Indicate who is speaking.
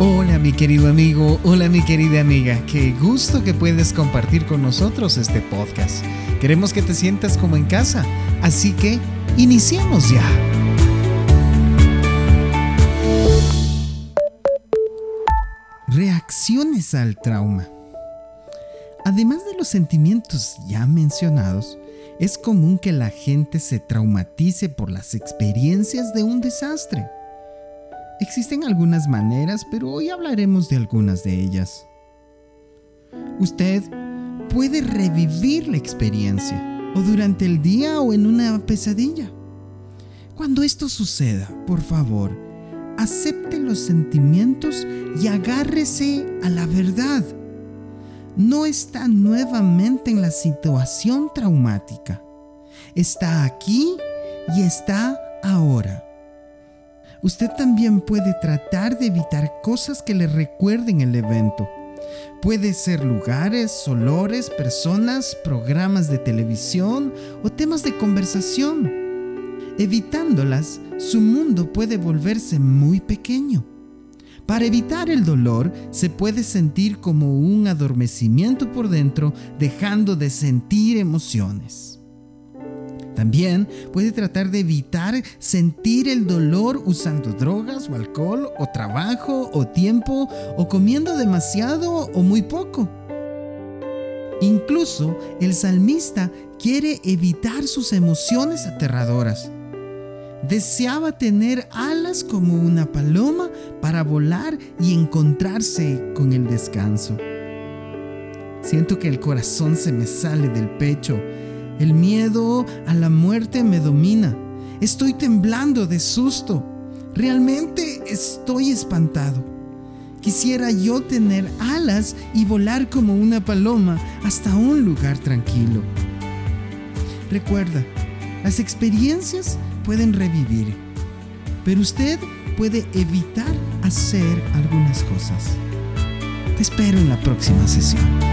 Speaker 1: Hola mi querido amigo, hola mi querida amiga, qué gusto que puedes compartir con nosotros este podcast. Queremos que te sientas como en casa, así que iniciemos ya. Reacciones al trauma. Además de los sentimientos ya mencionados, es común que la gente se traumatice por las experiencias de un desastre. Existen algunas maneras, pero hoy hablaremos de algunas de ellas. Usted puede revivir la experiencia, o durante el día o en una pesadilla. Cuando esto suceda, por favor, acepte los sentimientos y agárrese a la verdad. No está nuevamente en la situación traumática. Está aquí y está ahora. Usted también puede tratar de evitar cosas que le recuerden el evento. Puede ser lugares, olores, personas, programas de televisión o temas de conversación. Evitándolas, su mundo puede volverse muy pequeño. Para evitar el dolor, se puede sentir como un adormecimiento por dentro, dejando de sentir emociones. También puede tratar de evitar sentir el dolor usando drogas o alcohol o trabajo o tiempo o comiendo demasiado o muy poco. Incluso el salmista quiere evitar sus emociones aterradoras. Deseaba tener alas como una paloma para volar y encontrarse con el descanso. Siento que el corazón se me sale del pecho el miedo a la muerte me domina. Estoy temblando de susto. Realmente estoy espantado. Quisiera yo tener alas y volar como una paloma hasta un lugar tranquilo. Recuerda, las experiencias pueden revivir, pero usted puede evitar hacer algunas cosas. Te espero en la próxima sesión.